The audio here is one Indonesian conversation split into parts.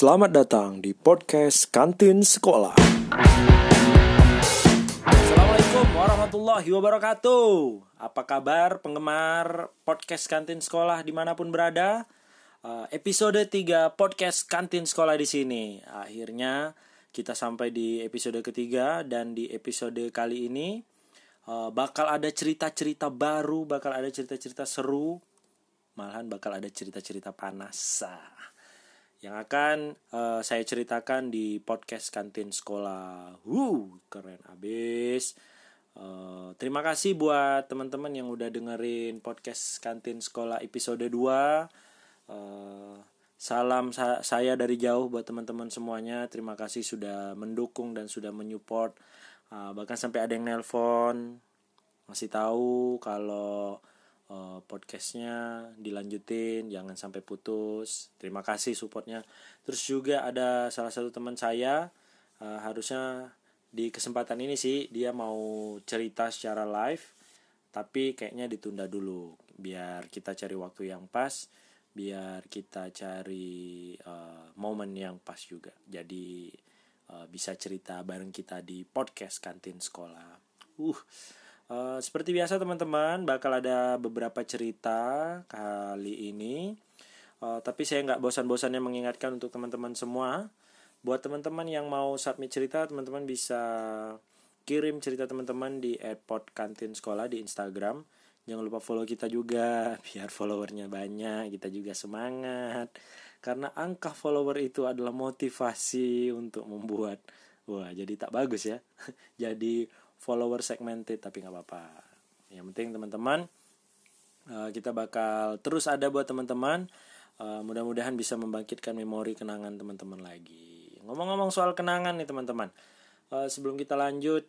Selamat datang di podcast Kantin Sekolah. Assalamualaikum warahmatullahi wabarakatuh. Apa kabar penggemar podcast Kantin Sekolah di mana pun berada? Uh, episode 3 podcast Kantin Sekolah di sini. Akhirnya kita sampai di episode ketiga dan di episode kali ini uh, bakal ada cerita-cerita baru, bakal ada cerita-cerita seru, malahan bakal ada cerita-cerita panas. Yang akan uh, saya ceritakan di podcast kantin sekolah. Wuh, keren abis. Uh, terima kasih buat teman-teman yang udah dengerin podcast kantin sekolah episode 2. Uh, salam sa saya dari jauh buat teman-teman semuanya. Terima kasih sudah mendukung dan sudah menyupport. Uh, bahkan sampai ada yang nelpon ngasih tahu kalau uh, podcastnya dilanjutin jangan sampai putus. Terima kasih supportnya. Terus juga ada salah satu teman saya uh, harusnya di kesempatan ini sih dia mau cerita secara live tapi kayaknya ditunda dulu. Biar kita cari waktu yang pas biar kita cari uh, momen yang pas juga. Jadi uh, bisa cerita bareng kita di podcast kantin sekolah. Uh Uh, seperti biasa teman-teman bakal ada beberapa cerita kali ini. Uh, tapi saya nggak bosan-bosannya mengingatkan untuk teman-teman semua. Buat teman-teman yang mau submit cerita teman-teman bisa kirim cerita teman-teman di airport kantin sekolah di Instagram. Jangan lupa follow kita juga biar followernya banyak kita juga semangat. Karena angka follower itu adalah motivasi untuk membuat wah jadi tak bagus ya. Jadi follower segmented tapi nggak apa-apa. Yang penting teman-teman uh, kita bakal terus ada buat teman-teman. Uh, mudah-mudahan bisa membangkitkan memori kenangan teman-teman lagi. Ngomong-ngomong soal kenangan nih teman-teman. Uh, sebelum kita lanjut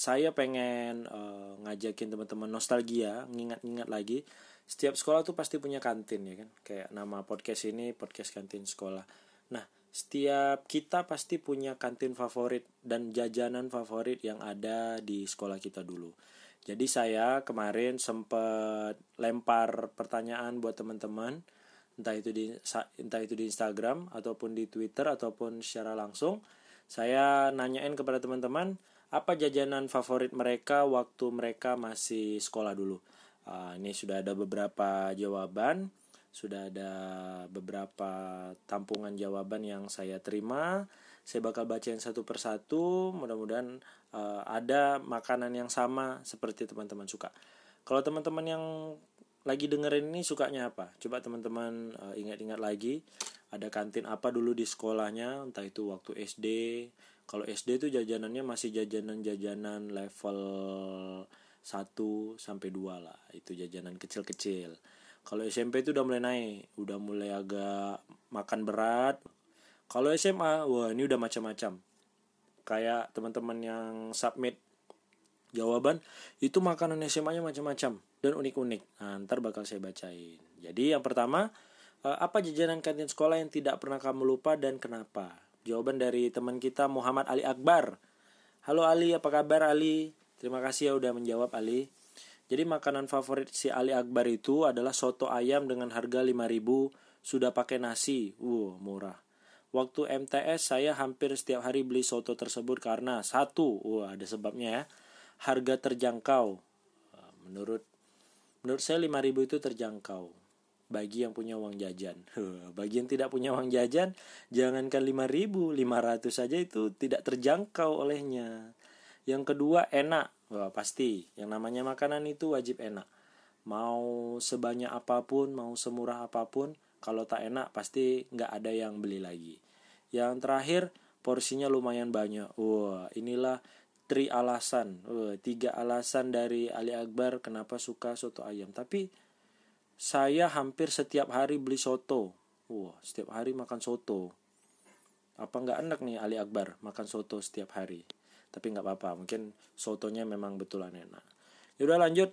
saya pengen uh, ngajakin teman-teman nostalgia ngingat-ngingat lagi. Setiap sekolah tuh pasti punya kantin ya kan? Kayak nama podcast ini podcast kantin sekolah. Nah setiap kita pasti punya kantin favorit dan jajanan favorit yang ada di sekolah kita dulu. Jadi saya kemarin sempat lempar pertanyaan buat teman-teman, entah itu di entah itu di Instagram ataupun di Twitter ataupun secara langsung. Saya nanyain kepada teman-teman apa jajanan favorit mereka waktu mereka masih sekolah dulu. Uh, ini sudah ada beberapa jawaban sudah ada beberapa tampungan jawaban yang saya terima. Saya bakal bacain satu persatu. Mudah-mudahan uh, ada makanan yang sama seperti teman-teman suka. Kalau teman-teman yang lagi dengerin ini sukanya apa? Coba teman-teman uh, ingat-ingat lagi ada kantin apa dulu di sekolahnya, entah itu waktu SD. Kalau SD itu jajanannya masih jajanan-jajanan level 1 sampai 2 lah. Itu jajanan kecil-kecil kalau SMP itu udah mulai naik udah mulai agak makan berat. Kalau SMA wah ini udah macam-macam. Kayak teman-teman yang submit jawaban itu makanan SMA-nya macam-macam dan unik-unik. Nah, ntar bakal saya bacain. Jadi yang pertama eh, apa jajanan kantin sekolah yang tidak pernah kamu lupa dan kenapa? Jawaban dari teman kita Muhammad Ali Akbar. Halo Ali. Apa kabar Ali? Terima kasih ya udah menjawab Ali jadi makanan favorit si Ali Akbar itu adalah soto ayam dengan harga 5000 sudah pakai nasi. Wow, murah. Waktu MTS saya hampir setiap hari beli soto tersebut karena satu, wah ada sebabnya ya. Harga terjangkau. Menurut menurut saya 5000 itu terjangkau bagi yang punya uang jajan. Bagi yang tidak punya uang jajan, jangankan 5000, 500 saja itu tidak terjangkau olehnya. Yang kedua enak, Wah, pasti. Yang namanya makanan itu wajib enak. Mau sebanyak apa pun, mau semurah apa pun, kalau tak enak pasti nggak ada yang beli lagi. Yang terakhir, porsinya lumayan banyak. Wah, inilah tri alasan. Wah, tiga alasan dari Ali Akbar kenapa suka soto ayam. Tapi saya hampir setiap hari beli soto. Wah, setiap hari makan soto. Apa nggak enak nih Ali Akbar makan soto setiap hari? Tapi nggak apa-apa mungkin sotonya memang betulan enak. Yaudah lanjut.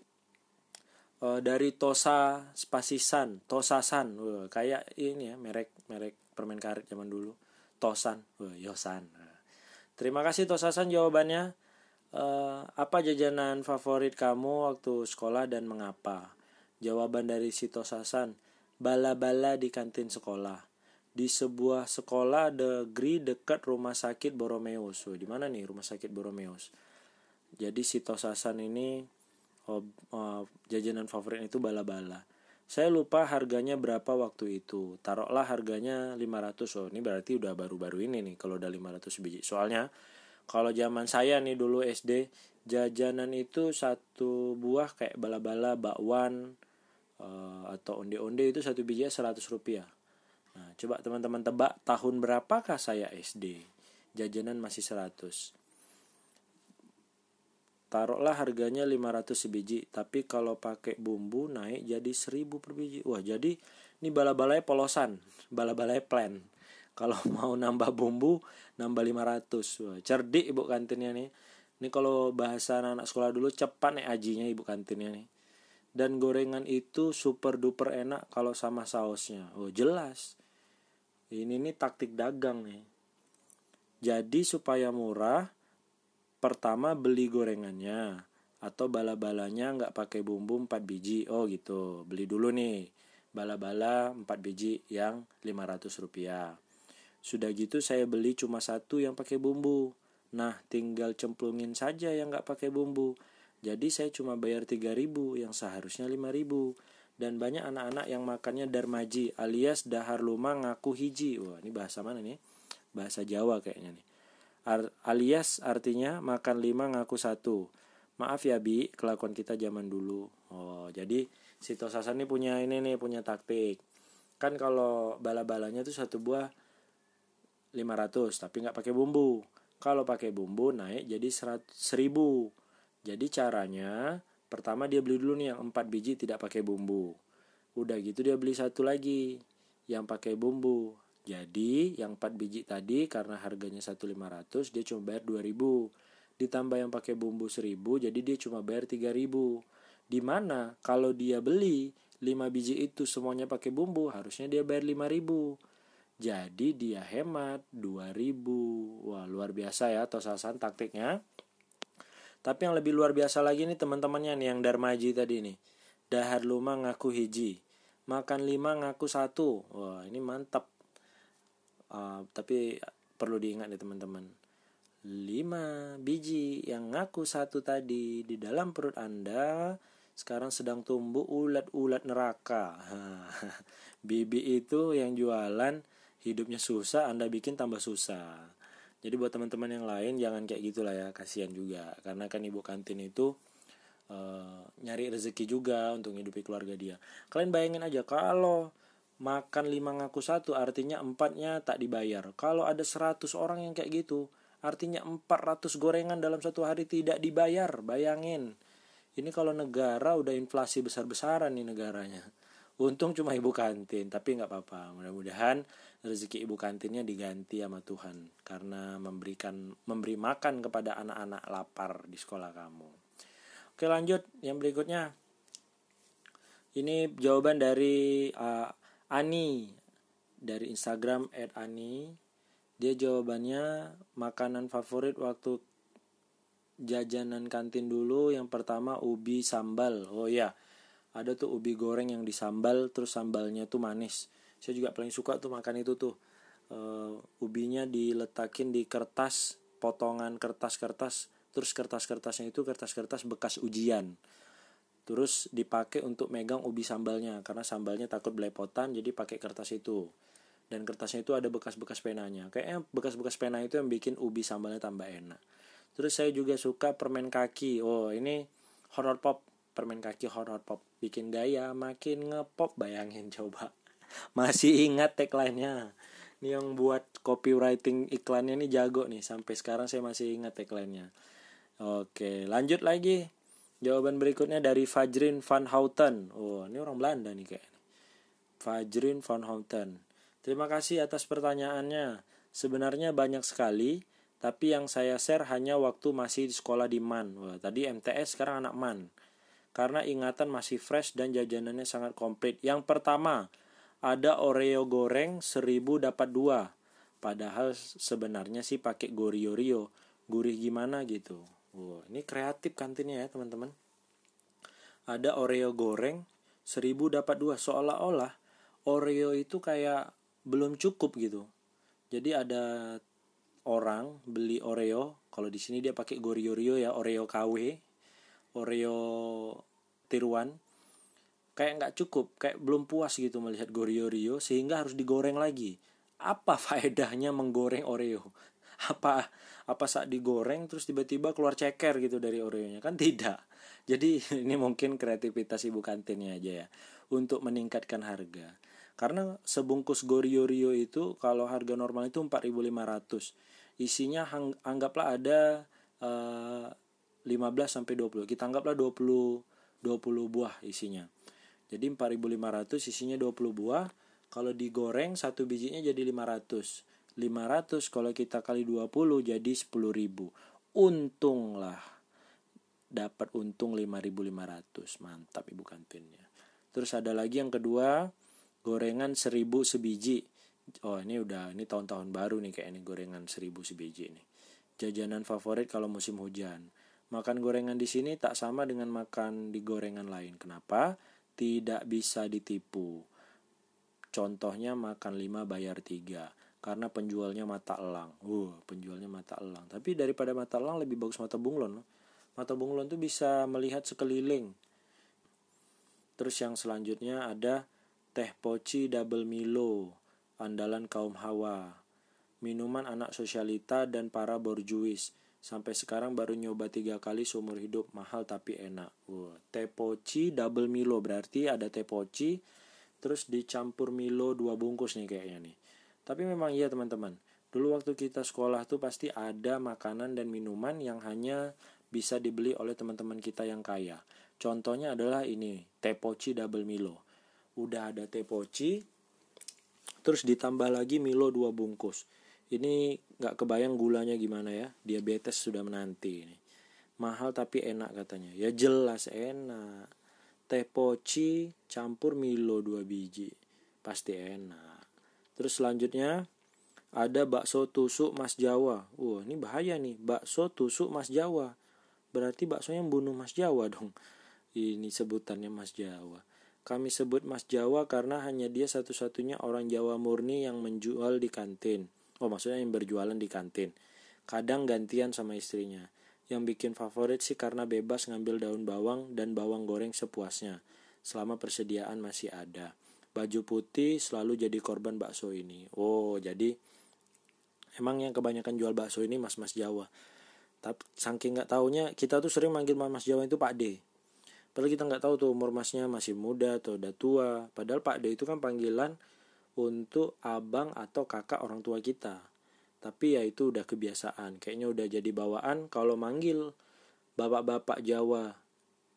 E, dari Tosa Spasisan Tosasan. Wah, kayak ini ya merek merek permen karet zaman dulu. Tosan. Wah, Yosan terima kasih Tosasan jawabannya. E, apa jajanan favorit kamu waktu sekolah dan mengapa? Jawaban dari si Tosasan. Bala-bala di kantin sekolah di sebuah sekolah negeri dekat rumah sakit Boromeus. Di mana nih rumah sakit Boromeus? Jadi si Tosasan ini oh, oh, jajanan favorit itu bala-bala. Saya lupa harganya berapa waktu itu. Taruhlah harganya 500. Oh, ini berarti udah baru-baru ini nih kalau udah 500 biji. Soalnya kalau zaman saya nih dulu SD, jajanan itu satu buah kayak bala-bala, bakwan, uh, atau onde-onde itu satu biji 100 rupiah. Nah, coba teman-teman tebak tahun berapakah saya SD? Jajanan masih 100. Taruhlah harganya 500 sebiji, tapi kalau pakai bumbu naik jadi 1000 per biji. Wah, jadi ini bala-balanya polosan, bala-balanya plan. Kalau mau nambah bumbu, nambah 500. Wah, cerdik ibu kantinnya nih. Ini kalau bahasa anak, -anak sekolah dulu cepat nih ajinya ibu kantinnya nih. Dan gorengan itu super duper enak kalau sama sausnya. Oh, jelas ini nih taktik dagang nih. Jadi supaya murah pertama beli gorengannya atau bala-balanya nggak pakai bumbu 4 biji. Oh gitu. Beli dulu nih bala-bala 4 biji yang 500 rupiah. Sudah gitu saya beli cuma satu yang pakai bumbu. Nah tinggal cemplungin saja yang nggak pakai bumbu. Jadi saya cuma bayar 3000 yang seharusnya 5000 dan banyak anak-anak yang makannya darmaji alias dahar luma ngaku hiji. Wah, ini bahasa mana nih? Bahasa Jawa kayaknya nih. Ar alias artinya makan lima ngaku satu. Maaf ya Bi, kelakuan kita zaman dulu. Oh, jadi si Tosasan ini punya ini nih, punya taktik. Kan kalau bala-balanya tuh satu buah 500 tapi nggak pakai bumbu. Kalau pakai bumbu naik jadi 1000. Jadi caranya Pertama dia beli dulu nih yang 4 biji tidak pakai bumbu. Udah gitu dia beli satu lagi yang pakai bumbu. Jadi yang 4 biji tadi karena harganya 1.500 dia cuma bayar 2.000. Ditambah yang pakai bumbu 1.000 jadi dia cuma bayar 3.000. Di mana kalau dia beli 5 biji itu semuanya pakai bumbu harusnya dia bayar 5.000. Jadi dia hemat 2000. Wah, luar biasa ya Tosasan taktiknya. Tapi yang lebih luar biasa lagi nih teman-temannya nih yang Darmaji tadi nih. Dahar luma ngaku hiji. Makan lima ngaku satu. Wah ini mantap. Uh, tapi perlu diingat nih teman-teman. Lima biji yang ngaku satu tadi di dalam perut Anda sekarang sedang tumbuh ulat-ulat neraka. Bibi itu yang jualan hidupnya susah, Anda bikin tambah susah jadi buat teman-teman yang lain jangan kayak gitulah ya kasihan juga. Karena kan ibu kantin itu uh, nyari rezeki juga untuk hidupi keluarga dia. Kalian bayangin aja kalau makan lima ngaku satu artinya empatnya tak dibayar. Kalau ada 100 orang yang kayak gitu artinya 400 gorengan dalam satu hari tidak dibayar. Bayangin. Ini kalau negara udah inflasi besar-besaran nih negaranya untung cuma ibu kantin tapi nggak apa-apa. Mudah-mudahan rezeki ibu kantinnya diganti sama Tuhan karena memberikan memberi makan kepada anak-anak lapar di sekolah kamu. Oke lanjut. Yang berikutnya ini jawaban dari uh, Ani. Dari Instagram @ani. Dia jawabannya makanan favorit waktu jajanan kantin dulu. Yang pertama ubi sambal. Oh ya ada tuh ubi goreng yang disambal terus sambalnya tuh manis. Saya juga paling suka tuh makan itu tuh. Uh, ubinya diletakin di kertas potongan kertas-kertas terus kertas-kertasnya itu kertas-kertas bekas ujian. Terus dipakai untuk megang ubi sambalnya karena sambalnya takut belepotan jadi pakai kertas itu. Dan kertasnya itu ada bekas-bekas penanya. Kayaknya bekas-bekas pena itu yang bikin ubi sambalnya tambah enak. Terus saya juga suka permen kaki. Oh ini horror pop permen kaki horror pop. Bikin gaya makin ngepop bayangin coba. Masih ingat tagline-nya. Ini yang buat copywriting iklannya ini jago nih. Sampai sekarang saya masih ingat tagline-nya. Oke lanjut lagi. Jawaban berikutnya dari Fajrin van Houten. Oh ini orang Belanda nih kayak Fajrin van Houten. Terima kasih atas pertanyaannya. Sebenarnya banyak sekali tapi yang saya share hanya waktu masih di sekolah di MAN wah tadi MTS sekarang anak MAN karena ingatan masih fresh dan jajanannya sangat komplit. Yang pertama, ada Oreo goreng 1000 dapat dua. Padahal sebenarnya sih pakai Gorio Rio. Gurih gimana gitu. Wow, ini kreatif kantinnya ya teman-teman. Ada Oreo goreng 1000 dapat dua. Seolah-olah Oreo itu kayak belum cukup gitu jadi ada orang beli Oreo kalau di sini dia pakai Goriorio ya Oreo KW Oreo tiruan kayak nggak cukup kayak belum puas gitu melihat Goriorio sehingga harus digoreng lagi. Apa faedahnya menggoreng Oreo? Apa apa saat digoreng terus tiba-tiba keluar ceker gitu dari Oreonya? Kan tidak. Jadi ini mungkin kreativitas ibu kantinnya aja ya untuk meningkatkan harga. Karena sebungkus Goriorio itu kalau harga normal itu 4.500 isinya anggaplah ada uh, eh, 15 sampai 20 kita anggaplah 20 20 buah isinya. Jadi 4.500 isinya 20 buah. Kalau digoreng satu bijinya jadi 500 500 kalau kita kali 20 jadi 10.000 untung lah dapat untung 5.500 mantap ibu kantinnya. Terus ada lagi yang kedua gorengan seribu sebiji. Oh ini udah ini tahun-tahun baru nih kayak ini gorengan seribu sebiji nih. Jajanan favorit kalau musim hujan makan gorengan di sini tak sama dengan makan di gorengan lain. Kenapa? Tidak bisa ditipu. Contohnya makan 5 bayar 3 karena penjualnya mata elang. Uh penjualnya mata elang. Tapi daripada mata elang lebih bagus mata bunglon. Mata bunglon tuh bisa melihat sekeliling. Terus yang selanjutnya ada Teh Poci Double Milo, andalan kaum Hawa. Minuman anak sosialita dan para borjuis. Sampai sekarang baru nyoba tiga kali seumur hidup mahal tapi enak. Wow. Teh Poci Double Milo berarti ada teh poci terus dicampur Milo dua bungkus nih kayaknya nih. Tapi memang iya teman-teman. Dulu waktu kita sekolah tuh pasti ada makanan dan minuman yang hanya bisa dibeli oleh teman-teman kita yang kaya. Contohnya adalah ini, teh poci double Milo udah ada teh poci terus ditambah lagi Milo dua bungkus ini nggak kebayang gulanya gimana ya. Diabetes sudah menanti ini. Mahal tapi enak katanya. Ya jelas enak. Teh poci campur Milo dua biji. Pasti enak. Terus selanjutnya ada bakso tusuk Mas Jawa. Wah ini bahaya nih. Bakso tusuk Mas Jawa. Berarti bakso yang bunuh Mas Jawa dong. Ini sebutannya Mas Jawa. Kami sebut Mas Jawa karena hanya dia satu-satunya orang Jawa murni yang menjual di kantin. Oh, maksudnya yang berjualan di kantin. Kadang gantian sama istrinya. Yang bikin favorit sih karena bebas ngambil daun bawang dan bawang goreng sepuasnya. Selama persediaan masih ada. Baju putih selalu jadi korban bakso ini. Oh, jadi emang yang kebanyakan jual bakso ini mas-mas Jawa. Tapi saking nggak taunya kita tuh sering manggil mas Jawa itu Pak D Padahal kita nggak tahu tuh umur masnya masih muda atau udah tua. Padahal Pak D itu kan panggilan untuk abang atau kakak orang tua kita. Tapi ya itu udah kebiasaan. Kayaknya udah jadi bawaan kalau manggil bapak-bapak Jawa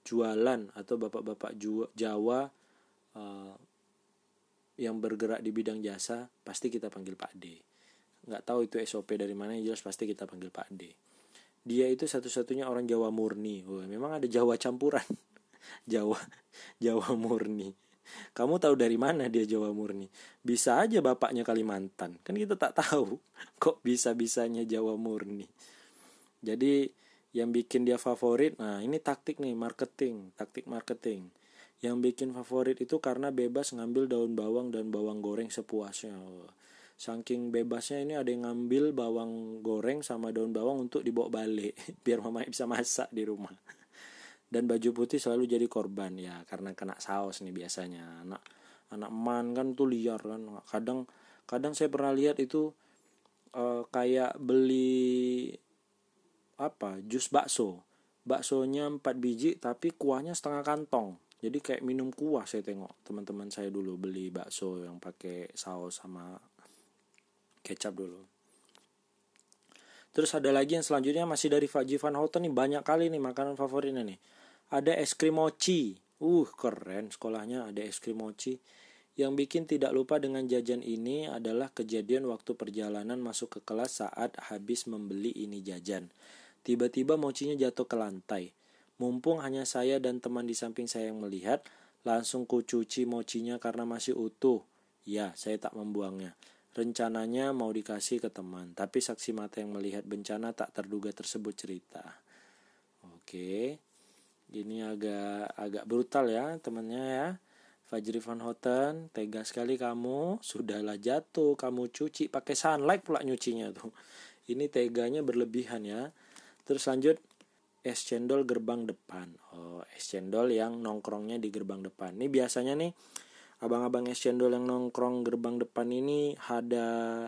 jualan atau bapak-bapak Jawa uh, yang bergerak di bidang jasa pasti kita panggil Pak D. Nggak tahu itu SOP dari mana jelas pasti kita panggil Pak D. Dia itu satu-satunya orang Jawa murni. Memang ada Jawa campuran. Jawa Jawa murni kamu tahu dari mana dia Jawa murni? Bisa aja bapaknya Kalimantan. Kan kita tak tahu kok bisa bisanya Jawa murni. Jadi yang bikin dia favorit nah ini taktik nih marketing taktik marketing. Yang bikin favorit itu karena bebas ngambil daun bawang dan bawang goreng sepuasnya. Saking bebasnya ini ada yang ngambil bawang goreng sama daun bawang untuk dibawa balik biar mama bisa masak di rumah dan baju putih selalu jadi korban ya. Karena kena saus nih biasanya. Anak anak man kan tuh liar kan. Kadang kadang saya pernah lihat itu uh, kayak beli apa jus bakso. Baksonya 4 biji tapi kuahnya setengah kantong. Jadi kayak minum kuah saya tengok teman-teman saya dulu beli bakso yang pakai saus sama kecap dulu. Terus ada lagi yang selanjutnya masih dari Faji Van Houten nih. Banyak kali nih makanan favoritnya nih ada es krim mochi. Uh, keren sekolahnya ada es krim mochi. Yang bikin tidak lupa dengan jajan ini adalah kejadian waktu perjalanan masuk ke kelas saat habis membeli ini jajan. Tiba-tiba mochinya jatuh ke lantai. Mumpung hanya saya dan teman di samping saya yang melihat, langsung kucuci mochinya karena masih utuh. Ya, saya tak membuangnya. Rencananya mau dikasih ke teman, tapi saksi mata yang melihat bencana tak terduga tersebut cerita. Oke ini agak agak brutal ya temennya ya Fajri Van Houten, tega sekali kamu, sudahlah jatuh, kamu cuci pakai sunlight pula nyucinya tuh. Ini teganya berlebihan ya. Terus lanjut es cendol gerbang depan. Oh, es cendol yang nongkrongnya di gerbang depan. Ini biasanya nih abang-abang es cendol yang nongkrong gerbang depan ini ada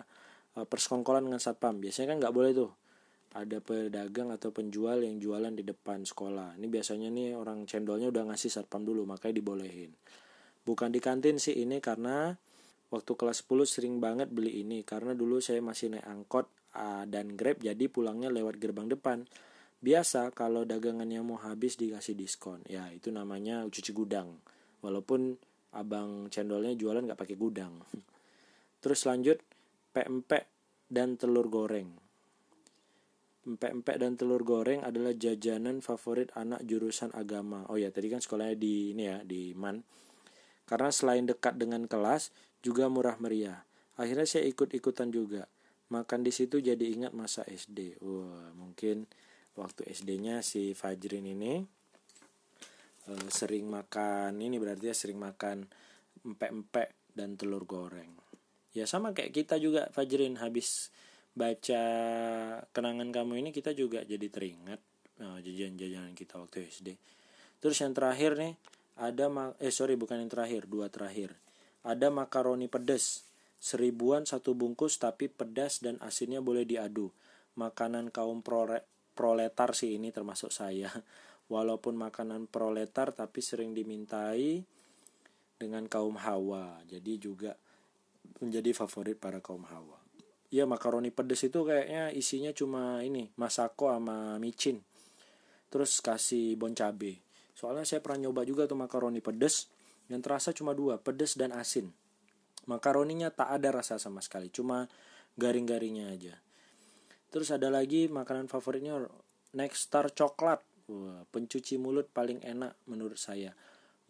uh, persekongkolan dengan satpam. Biasanya kan nggak boleh tuh. Ada pedagang atau penjual yang jualan di depan sekolah. Ini biasanya nih orang cendolnya udah ngasih satpam dulu, makanya dibolehin. Bukan di kantin sih ini karena waktu kelas 10 sering banget beli ini. Karena dulu saya masih naik angkot uh, dan grab jadi pulangnya lewat gerbang depan. Biasa kalau dagangannya mau habis dikasih diskon. Ya itu namanya cuci gudang. Walaupun abang cendolnya jualan nggak pakai gudang. Terus lanjut pempek dan telur goreng empek-empek dan telur goreng adalah jajanan favorit anak jurusan agama oh ya tadi kan sekolahnya di ini ya di man karena selain dekat dengan kelas, juga murah meriah. Akhirnya saya ikut-ikutan juga. Makan di situ jadi ingat masa SD. Wah, mungkin waktu SD-nya si Fajrin ini uh, sering makan ini berarti ya sering makan empek-empek dan telur goreng. Ya sama kayak kita juga Fajrin habis baca kenangan kamu ini kita juga jadi teringat uh, jajan-jajanan kita waktu SD. Terus yang terakhir nih ada eh sorry bukan yang terakhir dua terakhir. Ada makaroni pedas seribuan satu bungkus tapi pedas dan asinnya boleh diadu. Makanan kaum prole proletar sih ini termasuk saya. Walaupun makanan proletar tapi sering dimintai dengan kaum hawa. Jadi juga menjadi favorit para kaum hawa ya makaroni pedas itu kayaknya isinya cuma ini masako sama micin terus kasih bon cabe Soalnya saya pernah nyoba juga tuh makaroni pedes yang terasa cuma dua, pedes dan asin. Makaroninya tak ada rasa sama sekali, cuma garing-garingnya aja. Terus ada lagi makanan favoritnya Next Star coklat. Wah, pencuci mulut paling enak menurut saya.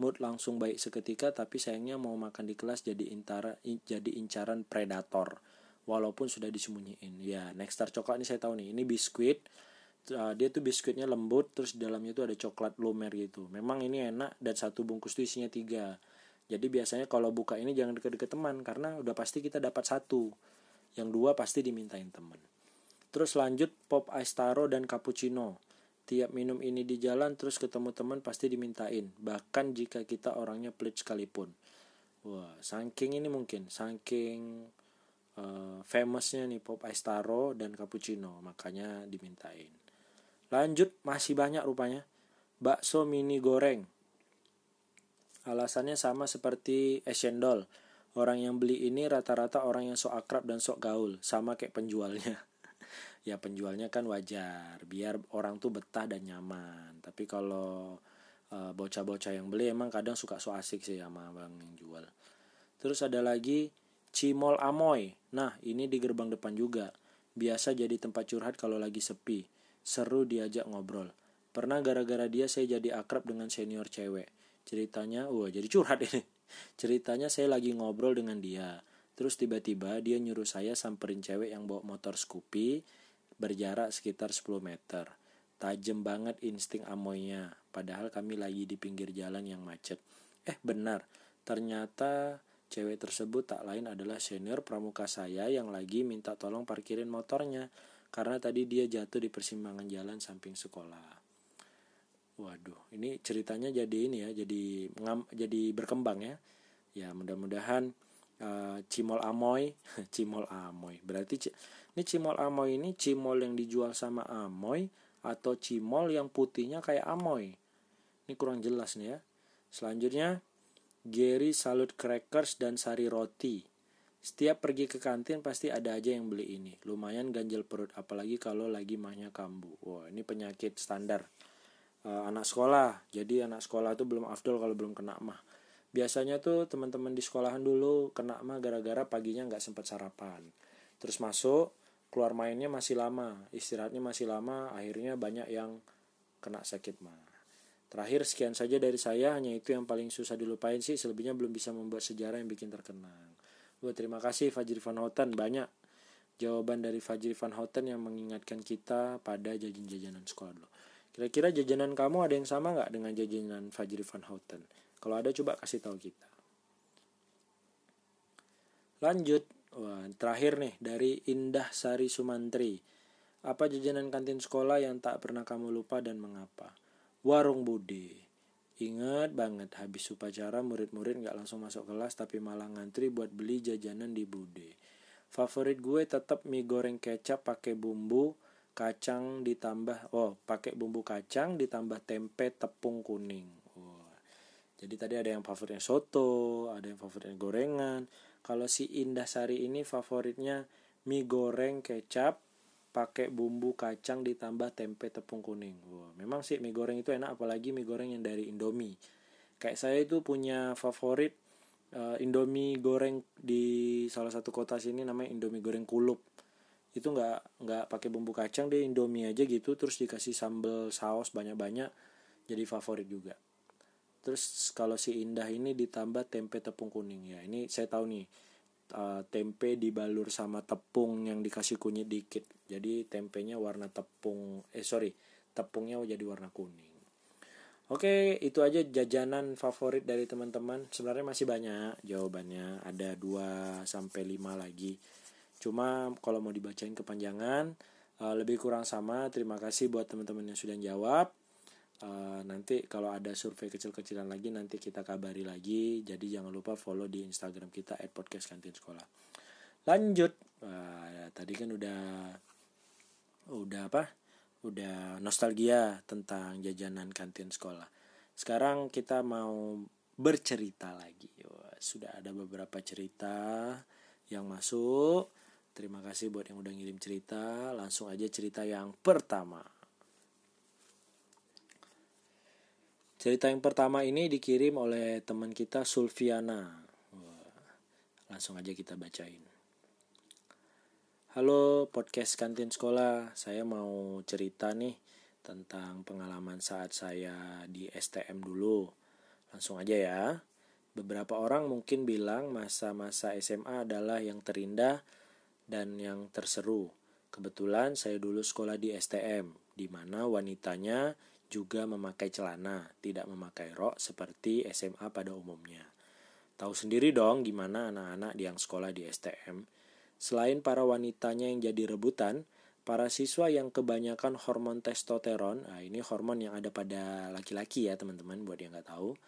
Mood langsung baik seketika tapi sayangnya mau makan di kelas jadi intara jadi incaran predator walaupun sudah disembunyiin. Ya, Next Star coklat ini saya tahu nih. Ini biskuit uh, dia tuh biskuitnya lembut terus di dalamnya tuh ada coklat lumer gitu. Memang ini enak dan satu bungkus tuh isinya tiga. Jadi biasanya kalau buka ini jangan deket-deket teman karena udah pasti kita dapat satu. Yang dua pasti dimintain teman. Terus lanjut pop ice taro dan cappuccino. Tiap minum ini di jalan terus ketemu teman pasti dimintain. Bahkan jika kita orangnya pelit sekalipun. Wah saking ini mungkin saking uh, famousnya nih pop ice taro dan cappuccino makanya dimintain Lanjut, masih banyak rupanya. Bakso mini goreng. Alasannya sama seperti es cendol. Orang yang beli ini rata-rata orang yang sok akrab dan sok gaul, sama kayak penjualnya. ya penjualnya kan wajar, biar orang tuh betah dan nyaman. Tapi kalau uh, bocah-bocah yang beli emang kadang suka so asik sih sama abang yang jual. Terus ada lagi Cimol Amoy. Nah, ini di gerbang depan juga. Biasa jadi tempat curhat kalau lagi sepi Seru diajak ngobrol. Pernah gara-gara dia saya jadi akrab dengan senior cewek. Ceritanya, wah jadi curhat ini. Ceritanya saya lagi ngobrol dengan dia. Terus tiba-tiba dia nyuruh saya samperin cewek yang bawa motor Scoopy berjarak sekitar 10 meter. Tajem banget insting amoynya. Padahal kami lagi di pinggir jalan yang macet. Eh benar, ternyata cewek tersebut tak lain adalah senior pramuka saya yang lagi minta tolong parkirin motornya karena tadi dia jatuh di persimpangan jalan samping sekolah. Waduh, ini ceritanya jadi ini ya, jadi ngam, jadi berkembang ya. Ya mudah-mudahan uh, cimol amoy, cimol amoy. Berarti ini cimol amoy ini cimol yang dijual sama amoy atau cimol yang putihnya kayak amoy. Ini kurang jelas nih ya. Selanjutnya Gary Salut Crackers dan Sari Roti. Setiap pergi ke kantin pasti ada aja yang beli ini. Lumayan ganjel perut, apalagi kalau lagi mahnya kambuh. Wah, ini penyakit standar uh, anak sekolah. Jadi anak sekolah tuh belum afdol kalau belum kena mah. Biasanya tuh teman-teman di sekolahan dulu kena mah gara-gara paginya nggak sempat sarapan. Terus masuk, keluar mainnya masih lama, istirahatnya masih lama, akhirnya banyak yang kena sakit mah. Terakhir sekian saja dari saya, hanya itu yang paling susah dilupain sih, selebihnya belum bisa membuat sejarah yang bikin terkenang. Gue terima kasih Fajri Van Houten banyak jawaban dari Fajri Van Houten yang mengingatkan kita pada jajan-jajanan sekolah dulu. Kira-kira jajanan kamu ada yang sama nggak dengan jajanan Fajri Van Houten? Kalau ada coba kasih tahu kita. Lanjut, wah terakhir nih dari Indah Sari Sumantri. Apa jajanan kantin sekolah yang tak pernah kamu lupa dan mengapa? Warung Bude. Ingat banget habis upacara murid-murid nggak langsung masuk kelas tapi malah ngantri buat beli jajanan di Bude. Favorit gue tetap mie goreng kecap pakai bumbu kacang ditambah oh pakai bumbu kacang ditambah tempe tepung kuning. Wah. Jadi tadi ada yang favoritnya soto, ada yang favoritnya gorengan. Kalau si Indah Sari ini favoritnya mie goreng kecap pakai bumbu kacang ditambah tempe tepung kuning. Wah, memang sih mie goreng itu enak apalagi mie goreng yang dari Indomie. Kayak saya itu punya favorit uh, Indomie goreng di salah satu kota sini namanya Indomie goreng kulup. Itu nggak nggak pakai bumbu kacang deh Indomie aja gitu terus dikasih sambal saus banyak-banyak jadi favorit juga. Terus kalau si Indah ini ditambah tempe tepung kuning ya. Ini saya tahu nih uh, tempe dibalur sama tepung yang dikasih kunyit dikit jadi tempenya warna tepung eh sorry tepungnya jadi warna kuning Oke, itu aja jajanan favorit dari teman-teman. Sebenarnya masih banyak jawabannya, ada 2 sampai 5 lagi. Cuma kalau mau dibacain kepanjangan, uh, lebih kurang sama. Terima kasih buat teman-teman yang sudah jawab. Uh, nanti kalau ada survei kecil-kecilan lagi nanti kita kabari lagi. Jadi jangan lupa follow di Instagram kita @podcastkantinsekolah. Lanjut. Uh, tadi kan udah udah apa udah nostalgia tentang jajanan kantin sekolah sekarang kita mau bercerita lagi sudah ada beberapa cerita yang masuk terima kasih buat yang udah ngirim cerita langsung aja cerita yang pertama cerita yang pertama ini dikirim oleh teman kita Sulfiana langsung aja kita bacain Halo podcast kantin sekolah, saya mau cerita nih tentang pengalaman saat saya di STM dulu. Langsung aja ya. Beberapa orang mungkin bilang masa-masa SMA adalah yang terindah dan yang terseru. Kebetulan saya dulu sekolah di STM, di mana wanitanya juga memakai celana, tidak memakai rok seperti SMA pada umumnya. Tahu sendiri dong gimana anak-anak yang sekolah di STM Selain para wanitanya yang jadi rebutan, para siswa yang kebanyakan hormon testosteron, nah ini hormon yang ada pada laki-laki ya teman-teman buat yang nggak tahu,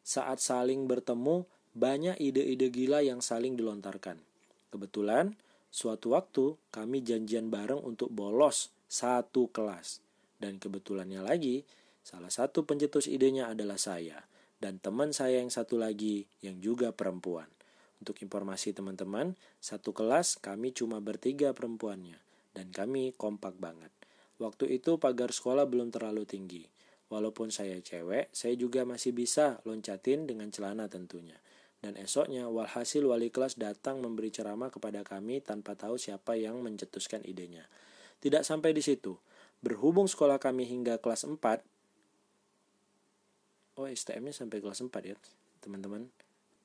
saat saling bertemu banyak ide-ide gila yang saling dilontarkan. Kebetulan suatu waktu kami janjian bareng untuk bolos satu kelas. Dan kebetulannya lagi, salah satu pencetus idenya adalah saya dan teman saya yang satu lagi yang juga perempuan. Untuk informasi teman-teman, satu kelas kami cuma bertiga perempuannya, dan kami kompak banget. Waktu itu pagar sekolah belum terlalu tinggi. Walaupun saya cewek, saya juga masih bisa loncatin dengan celana tentunya. Dan esoknya, walhasil wali kelas datang memberi ceramah kepada kami tanpa tahu siapa yang mencetuskan idenya. Tidak sampai di situ. Berhubung sekolah kami hingga kelas 4, oh STM-nya sampai kelas 4 ya, teman-teman.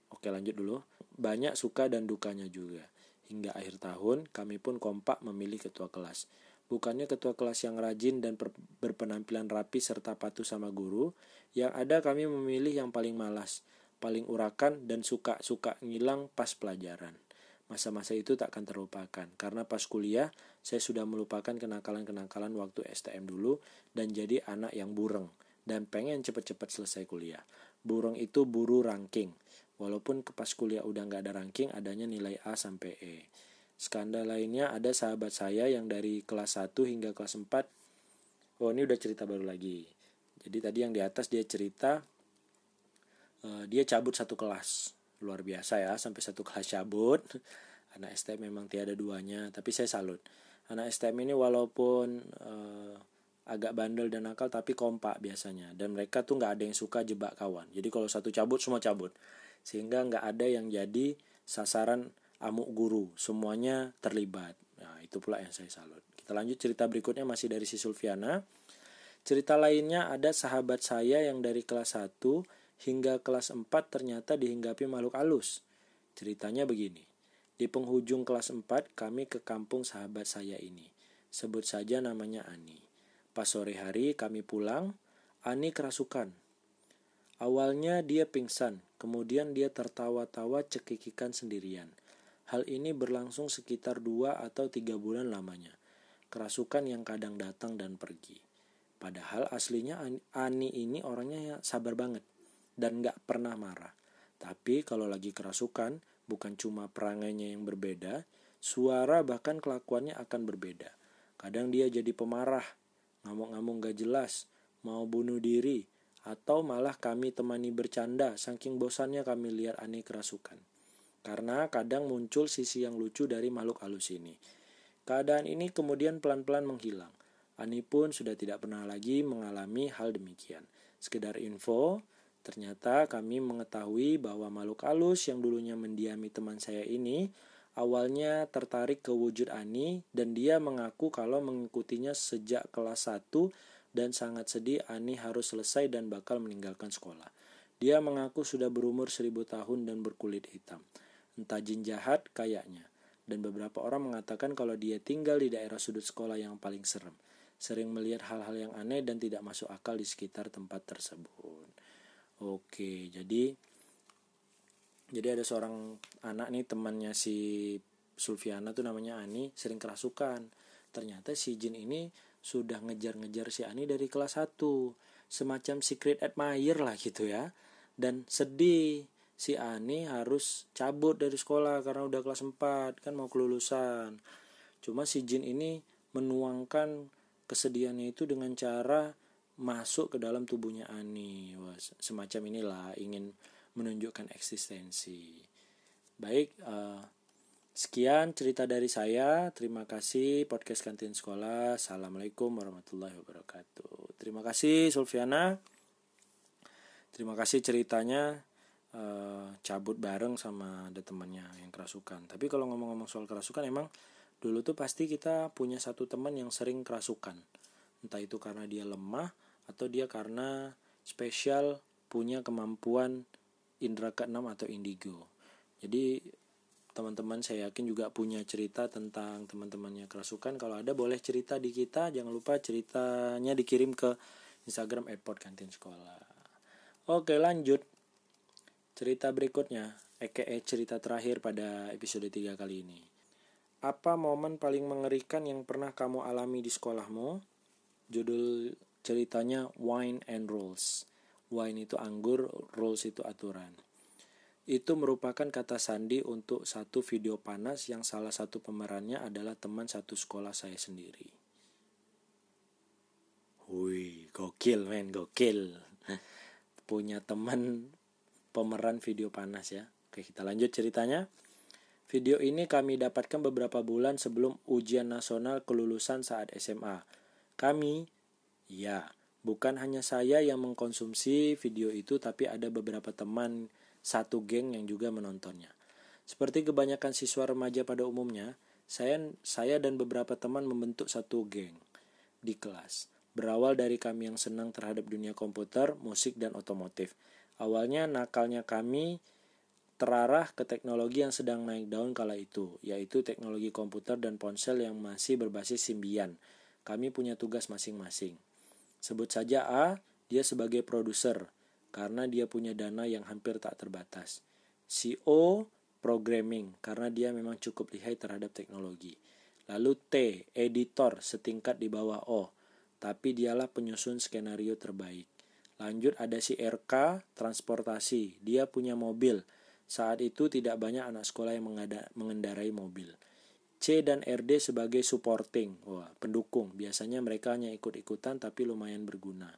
Oke lanjut dulu. Banyak suka dan dukanya juga. Hingga akhir tahun, kami pun kompak memilih ketua kelas. Bukannya ketua kelas yang rajin dan berpenampilan rapi serta patuh sama guru, yang ada kami memilih yang paling malas, paling urakan dan suka-suka ngilang pas pelajaran. Masa-masa itu tak akan terlupakan, karena pas kuliah saya sudah melupakan kenakalan-kenakalan waktu STM dulu dan jadi anak yang bureng dan pengen cepet-cepet selesai kuliah. Burung itu buru ranking, Walaupun ke pas kuliah udah nggak ada ranking, adanya nilai A sampai E. Skandal lainnya ada sahabat saya yang dari kelas 1 hingga kelas 4. Oh, ini udah cerita baru lagi. Jadi tadi yang di atas dia cerita uh, dia cabut satu kelas. Luar biasa ya, sampai satu kelas cabut. Anak STM memang tiada duanya, tapi saya salut. Anak STM ini walaupun uh, agak bandel dan nakal tapi kompak biasanya. Dan mereka tuh nggak ada yang suka jebak kawan. Jadi kalau satu cabut semua cabut. Sehingga nggak ada yang jadi sasaran amuk guru. Semuanya terlibat. Nah itu pula yang saya salut. Kita lanjut cerita berikutnya masih dari si Sulfiana. Cerita lainnya ada sahabat saya yang dari kelas 1 hingga kelas 4 ternyata dihinggapi makhluk halus ceritanya begini di penghujung kelas 4 kami ke kampung sahabat saya ini sebut saja namanya Ani pas sore hari kami pulang Ani kerasukan Awalnya dia pingsan, kemudian dia tertawa-tawa cekikikan sendirian. Hal ini berlangsung sekitar dua atau tiga bulan lamanya. Kerasukan yang kadang datang dan pergi. Padahal aslinya Ani ini orangnya sabar banget dan gak pernah marah. Tapi kalau lagi kerasukan, bukan cuma perangainya yang berbeda, suara bahkan kelakuannya akan berbeda. Kadang dia jadi pemarah, ngamuk-ngamuk gak jelas, mau bunuh diri, atau malah kami temani bercanda saking bosannya kami lihat Ani kerasukan. Karena kadang muncul sisi yang lucu dari makhluk halus ini. Keadaan ini kemudian pelan-pelan menghilang. Ani pun sudah tidak pernah lagi mengalami hal demikian. Sekedar info, ternyata kami mengetahui bahwa makhluk halus yang dulunya mendiami teman saya ini awalnya tertarik ke wujud Ani dan dia mengaku kalau mengikutinya sejak kelas 1 dan sangat sedih Ani harus selesai dan bakal meninggalkan sekolah. Dia mengaku sudah berumur seribu tahun dan berkulit hitam entah jin jahat kayaknya. Dan beberapa orang mengatakan kalau dia tinggal di daerah sudut sekolah yang paling serem. Sering melihat hal-hal yang aneh dan tidak masuk akal di sekitar tempat tersebut. Oke, jadi jadi ada seorang anak nih temannya si Sulfiana tuh namanya Ani sering kerasukan. Ternyata si jin ini sudah ngejar-ngejar si Ani dari kelas 1. Semacam secret admirer lah gitu ya. Dan sedih si Ani harus cabut dari sekolah karena udah kelas 4 kan mau kelulusan cuma si Jin ini menuangkan kesedihannya itu dengan cara masuk ke dalam tubuhnya Ani. Semacam inilah ingin menunjukkan eksistensi. Baik uh, sekian cerita dari saya. Terima kasih podcast kantin sekolah. Assalamualaikum warahmatullahi wabarakatuh. Terima kasih Sulfiana. Terima kasih ceritanya. Uh, cabut bareng sama ada temannya yang kerasukan. Tapi kalau ngomong-ngomong soal kerasukan emang dulu tuh pasti kita punya satu teman yang sering kerasukan. Entah itu karena dia lemah atau dia karena spesial punya kemampuan indera keenam atau indigo. Jadi teman-teman saya yakin juga punya cerita tentang teman-temannya kerasukan. Kalau ada boleh cerita di kita. Jangan lupa ceritanya dikirim ke Instagram airport kantin sekolah oke lanjut. Cerita berikutnya, eke cerita terakhir pada episode 3 kali ini. Apa momen paling mengerikan yang pernah kamu alami di sekolahmu? Judul ceritanya Wine and Rules. Wine itu anggur, rules itu aturan. Itu merupakan kata sandi untuk satu video panas yang salah satu pemerannya adalah teman satu sekolah saya sendiri. Wih, gokil men, gokil. Punya teman pemeran video panas ya. Oke, kita lanjut ceritanya. Video ini kami dapatkan beberapa bulan sebelum ujian nasional kelulusan saat SMA. Kami, ya, bukan hanya saya yang mengkonsumsi video itu, tapi ada beberapa teman satu geng yang juga menontonnya. Seperti kebanyakan siswa remaja pada umumnya, saya, saya dan beberapa teman membentuk satu geng di kelas. Berawal dari kami yang senang terhadap dunia komputer, musik, dan otomotif. Awalnya nakalnya kami terarah ke teknologi yang sedang naik daun kala itu, yaitu teknologi komputer dan ponsel yang masih berbasis Symbian. Kami punya tugas masing-masing. Sebut saja A, dia sebagai produser, karena dia punya dana yang hampir tak terbatas. Si O, programming, karena dia memang cukup lihai terhadap teknologi. Lalu T, editor, setingkat di bawah O, tapi dialah penyusun skenario terbaik. Lanjut ada si RK transportasi. Dia punya mobil. Saat itu tidak banyak anak sekolah yang mengendarai mobil. C dan RD sebagai supporting, wah, pendukung. Biasanya mereka hanya ikut-ikutan tapi lumayan berguna.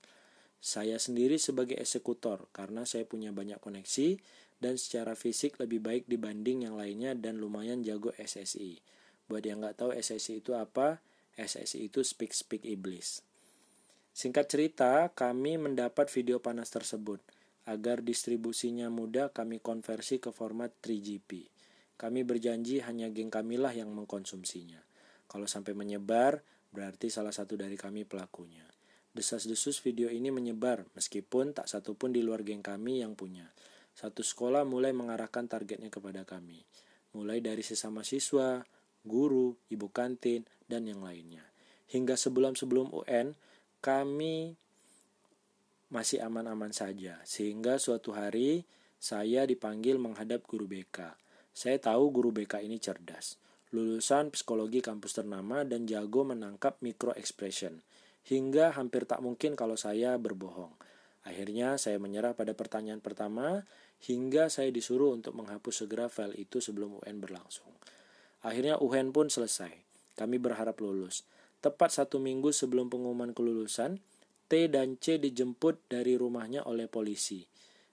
Saya sendiri sebagai eksekutor karena saya punya banyak koneksi dan secara fisik lebih baik dibanding yang lainnya dan lumayan jago SSI. Buat yang nggak tahu SSI itu apa, SSI itu speak speak iblis. Singkat cerita, kami mendapat video panas tersebut. Agar distribusinya mudah, kami konversi ke format 3GP. Kami berjanji hanya geng kamilah yang mengkonsumsinya. Kalau sampai menyebar, berarti salah satu dari kami pelakunya. Desas-desus video ini menyebar, meskipun tak satu pun di luar geng kami yang punya. Satu sekolah mulai mengarahkan targetnya kepada kami. Mulai dari sesama siswa, guru, ibu kantin, dan yang lainnya. Hingga sebulan sebelum UN, kami masih aman-aman saja, sehingga suatu hari saya dipanggil menghadap guru BK. Saya tahu guru BK ini cerdas. Lulusan psikologi kampus ternama dan jago menangkap micro expression. Hingga hampir tak mungkin kalau saya berbohong. Akhirnya saya menyerah pada pertanyaan pertama hingga saya disuruh untuk menghapus segera file itu sebelum UN berlangsung. Akhirnya UN pun selesai. Kami berharap lulus. Tepat satu minggu sebelum pengumuman kelulusan, T dan C dijemput dari rumahnya oleh polisi.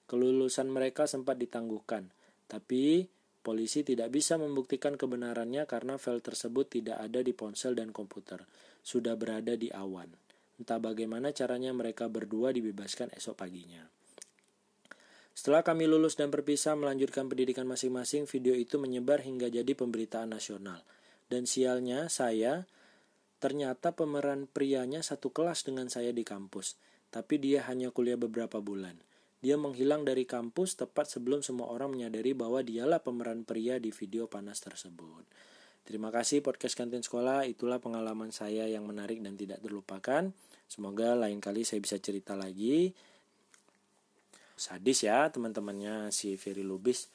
Kelulusan mereka sempat ditangguhkan, tapi polisi tidak bisa membuktikan kebenarannya karena file tersebut tidak ada di ponsel dan komputer, sudah berada di awan. Entah bagaimana caranya mereka berdua dibebaskan esok paginya. Setelah kami lulus dan berpisah melanjutkan pendidikan masing-masing, video itu menyebar hingga jadi pemberitaan nasional. Dan sialnya, saya ternyata pemeran prianya satu kelas dengan saya di kampus. Tapi dia hanya kuliah beberapa bulan. Dia menghilang dari kampus tepat sebelum semua orang menyadari bahwa dialah pemeran pria di video panas tersebut. Terima kasih podcast kantin sekolah. Itulah pengalaman saya yang menarik dan tidak terlupakan. Semoga lain kali saya bisa cerita lagi. Sadis ya teman-temannya si Ferry Lubis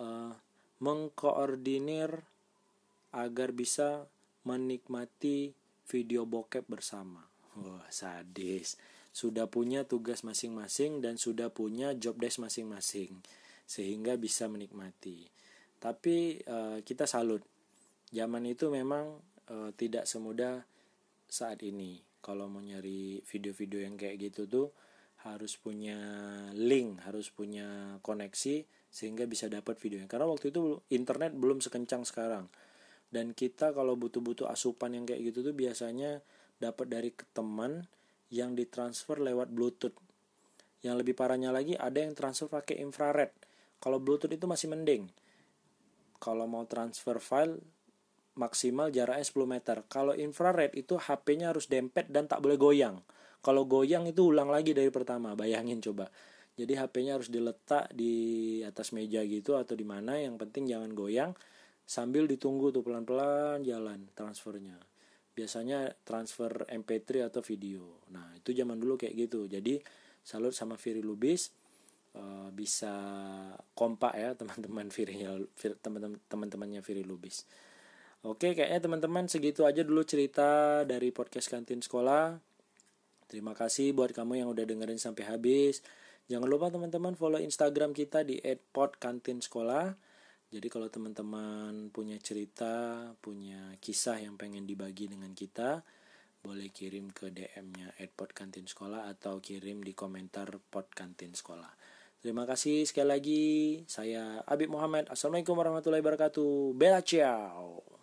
uh, mengkoordinir agar bisa menikmati video bokep bersama. Wah, sadis. Sudah punya tugas masing-masing dan sudah punya job desk masing-masing sehingga bisa menikmati. Tapi uh, kita salut. Zaman itu memang e, tidak semudah saat ini. Kalau mau nyari video-video yang kayak gitu tuh harus punya link harus punya koneksi sehingga bisa dapat videonya. Karena waktu itu internet belum sekencang sekarang. Dan kita kalau butuh-butuh asupan yang kayak gitu tuh biasanya dapat dari teman yang ditransfer lewat bluetooth yang lebih parahnya lagi ada yang transfer pakai infrared kalau bluetooth itu masih mending kalau mau transfer file maksimal jaraknya 10 meter. Kalau infrared itu HP-nya harus dempet dan tak boleh goyang. Kalau goyang itu ulang lagi dari pertama, bayangin coba. Jadi HP-nya harus diletak di atas meja gitu atau di mana, yang penting jangan goyang sambil ditunggu tuh pelan-pelan jalan transfernya. Biasanya transfer MP3 atau video. Nah, itu zaman dulu kayak gitu. Jadi salut sama Firi Lubis uh, bisa kompak ya teman-teman Firi teman-temannya Firi Lubis. Oke, kayaknya teman-teman segitu aja dulu cerita dari podcast kantin sekolah. Terima kasih buat kamu yang udah dengerin sampai habis. Jangan lupa teman-teman follow Instagram kita di @podkantinsekolah. Jadi kalau teman-teman punya cerita, punya kisah yang pengen dibagi dengan kita, boleh kirim ke DM-nya @podkantinsekolah atau kirim di komentar podkantin sekolah. Terima kasih sekali lagi. Saya Abib Muhammad. Assalamualaikum warahmatullahi wabarakatuh. Bella ciao.